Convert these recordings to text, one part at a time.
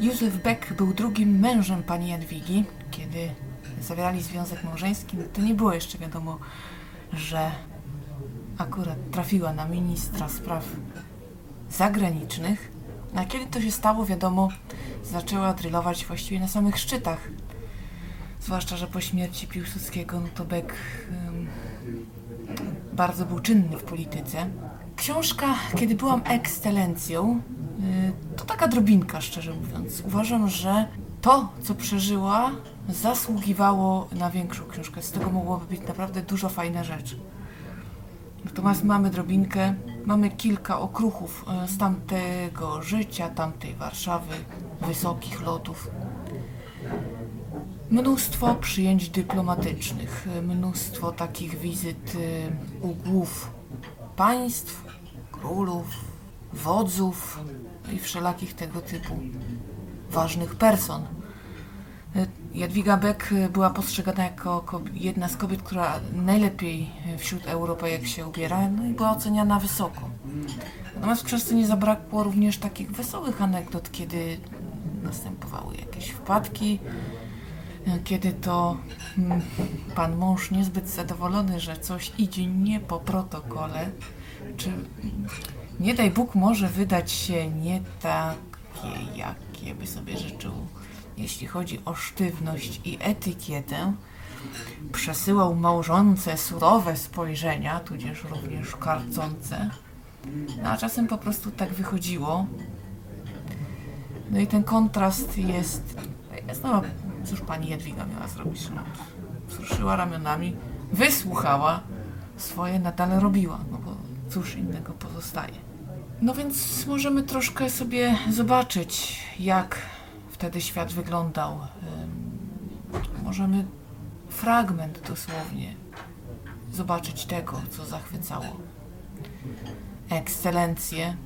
Józef Beck był drugim mężem pani Jadwigi. Kiedy zawierali związek małżeński, to nie było jeszcze wiadomo, że akurat trafiła na ministra spraw zagranicznych. A kiedy to się stało, wiadomo, zaczęła drylować właściwie na samych szczytach. Zwłaszcza, że po śmierci Piłsudskiego, no to Beck um, bardzo był czynny w polityce. Książka, kiedy byłam ekscelencją, to taka drobinka, szczerze mówiąc. Uważam, że to, co przeżyła, zasługiwało na większą książkę. Z tego mogłoby być naprawdę dużo fajnych rzeczy. Natomiast mamy drobinkę, mamy kilka okruchów e, z tamtego życia, tamtej Warszawy, wysokich lotów. Mnóstwo przyjęć dyplomatycznych, e, mnóstwo takich wizyt u głów państw, królów, wodzów i wszelakich tego typu ważnych person. Jadwiga Beck była postrzegana jako jedna z kobiet, która najlepiej wśród Europejek się ubiera no i była oceniana wysoko. Natomiast przez to nie zabrakło również takich wesołych anegdot, kiedy następowały jakieś wpadki, kiedy to mm, pan mąż niezbyt zadowolony, że coś idzie nie po protokole, czy nie daj Bóg może wydać się nie takie, jakie by sobie życzył jeśli chodzi o sztywność i etykietę, przesyłał małżonce surowe spojrzenia, tudzież również karcące, no, a czasem po prostu tak wychodziło. No i ten kontrast jest, jest no cóż pani Jadwiga miała zrobić? No, wzruszyła ramionami, wysłuchała, swoje nadal robiła, no bo cóż innego pozostaje. No więc możemy troszkę sobie zobaczyć, jak wtedy świat wyglądał. Możemy fragment dosłownie zobaczyć tego, co zachwycało. Ekscelencje.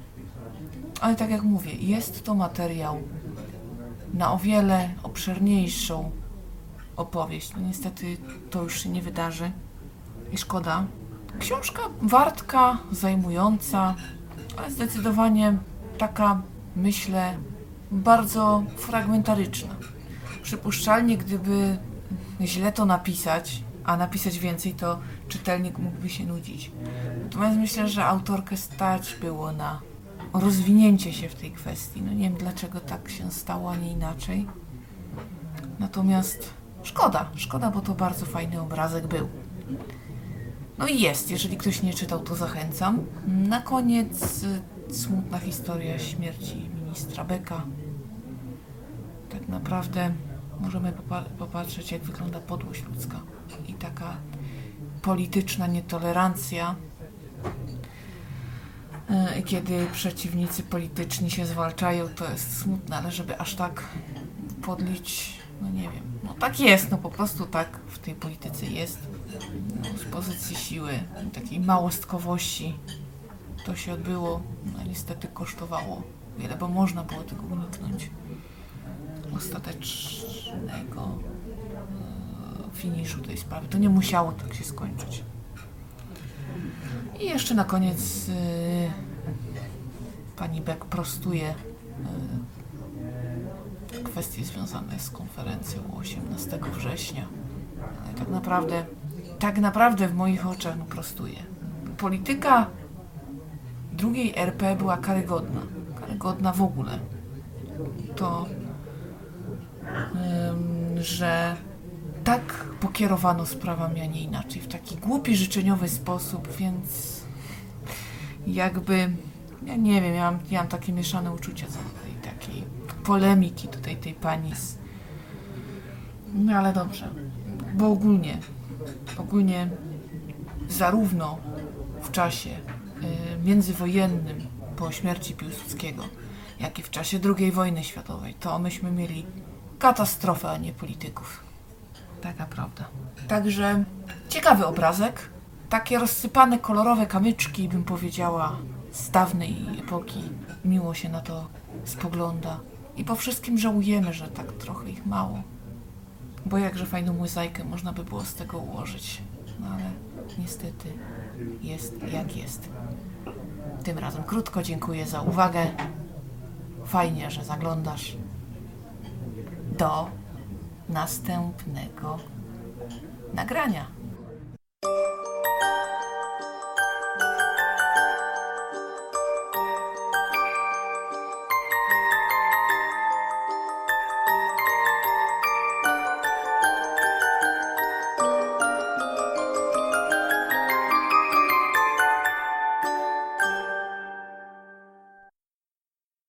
Ale tak jak mówię, jest to materiał na o wiele obszerniejszą opowieść. No niestety to już się nie wydarzy i szkoda. Książka wartka, zajmująca, ale zdecydowanie taka, myślę, bardzo fragmentaryczna. Przypuszczalnie, gdyby źle to napisać, a napisać więcej, to czytelnik mógłby się nudzić. Natomiast myślę, że autorkę stać było na rozwinięcie się w tej kwestii. No nie wiem dlaczego tak się stało, a nie inaczej. Natomiast szkoda, szkoda, bo to bardzo fajny obrazek był. No i jest, jeżeli ktoś nie czytał, to zachęcam. Na koniec y, smutna historia śmierci ministra Beka. Tak naprawdę możemy popatrzeć, jak wygląda podłość ludzka i taka polityczna nietolerancja, kiedy przeciwnicy polityczni się zwalczają, to jest smutne, ale żeby aż tak podlić, no nie wiem, no tak jest, no po prostu tak w tej polityce jest. No, z pozycji siły, takiej małostkowości to się odbyło, no niestety kosztowało wiele, bo można było tego uniknąć ostatecznego e, finiszu tej sprawy. To nie musiało tak się skończyć. I jeszcze na koniec e, pani Beck prostuje e, kwestie związane z konferencją 18 września. Tak naprawdę, tak naprawdę w moich oczach no, prostuje. Polityka drugiej RP była karygodna. Karygodna w ogóle. To że tak pokierowano sprawami, a nie inaczej, w taki głupi, życzeniowy sposób, więc jakby, ja nie wiem, ja mam, ja mam takie mieszane uczucia co do tej takiej polemiki tutaj tej pani z... No ale dobrze, bo ogólnie, ogólnie zarówno w czasie y, międzywojennym po śmierci Piłsudskiego, jak i w czasie II wojny światowej, to myśmy mieli katastrofę, a nie polityków. Taka prawda. Także ciekawy obrazek. Takie rozsypane kolorowe kamyczki, bym powiedziała, z dawnej epoki. Miło się na to spogląda. I po wszystkim żałujemy, że tak trochę ich mało. Bo jakże fajną mozaikę można by było z tego ułożyć. No ale niestety jest jak jest. Tym razem krótko dziękuję za uwagę. Fajnie, że zaglądasz. do następnego nagrania.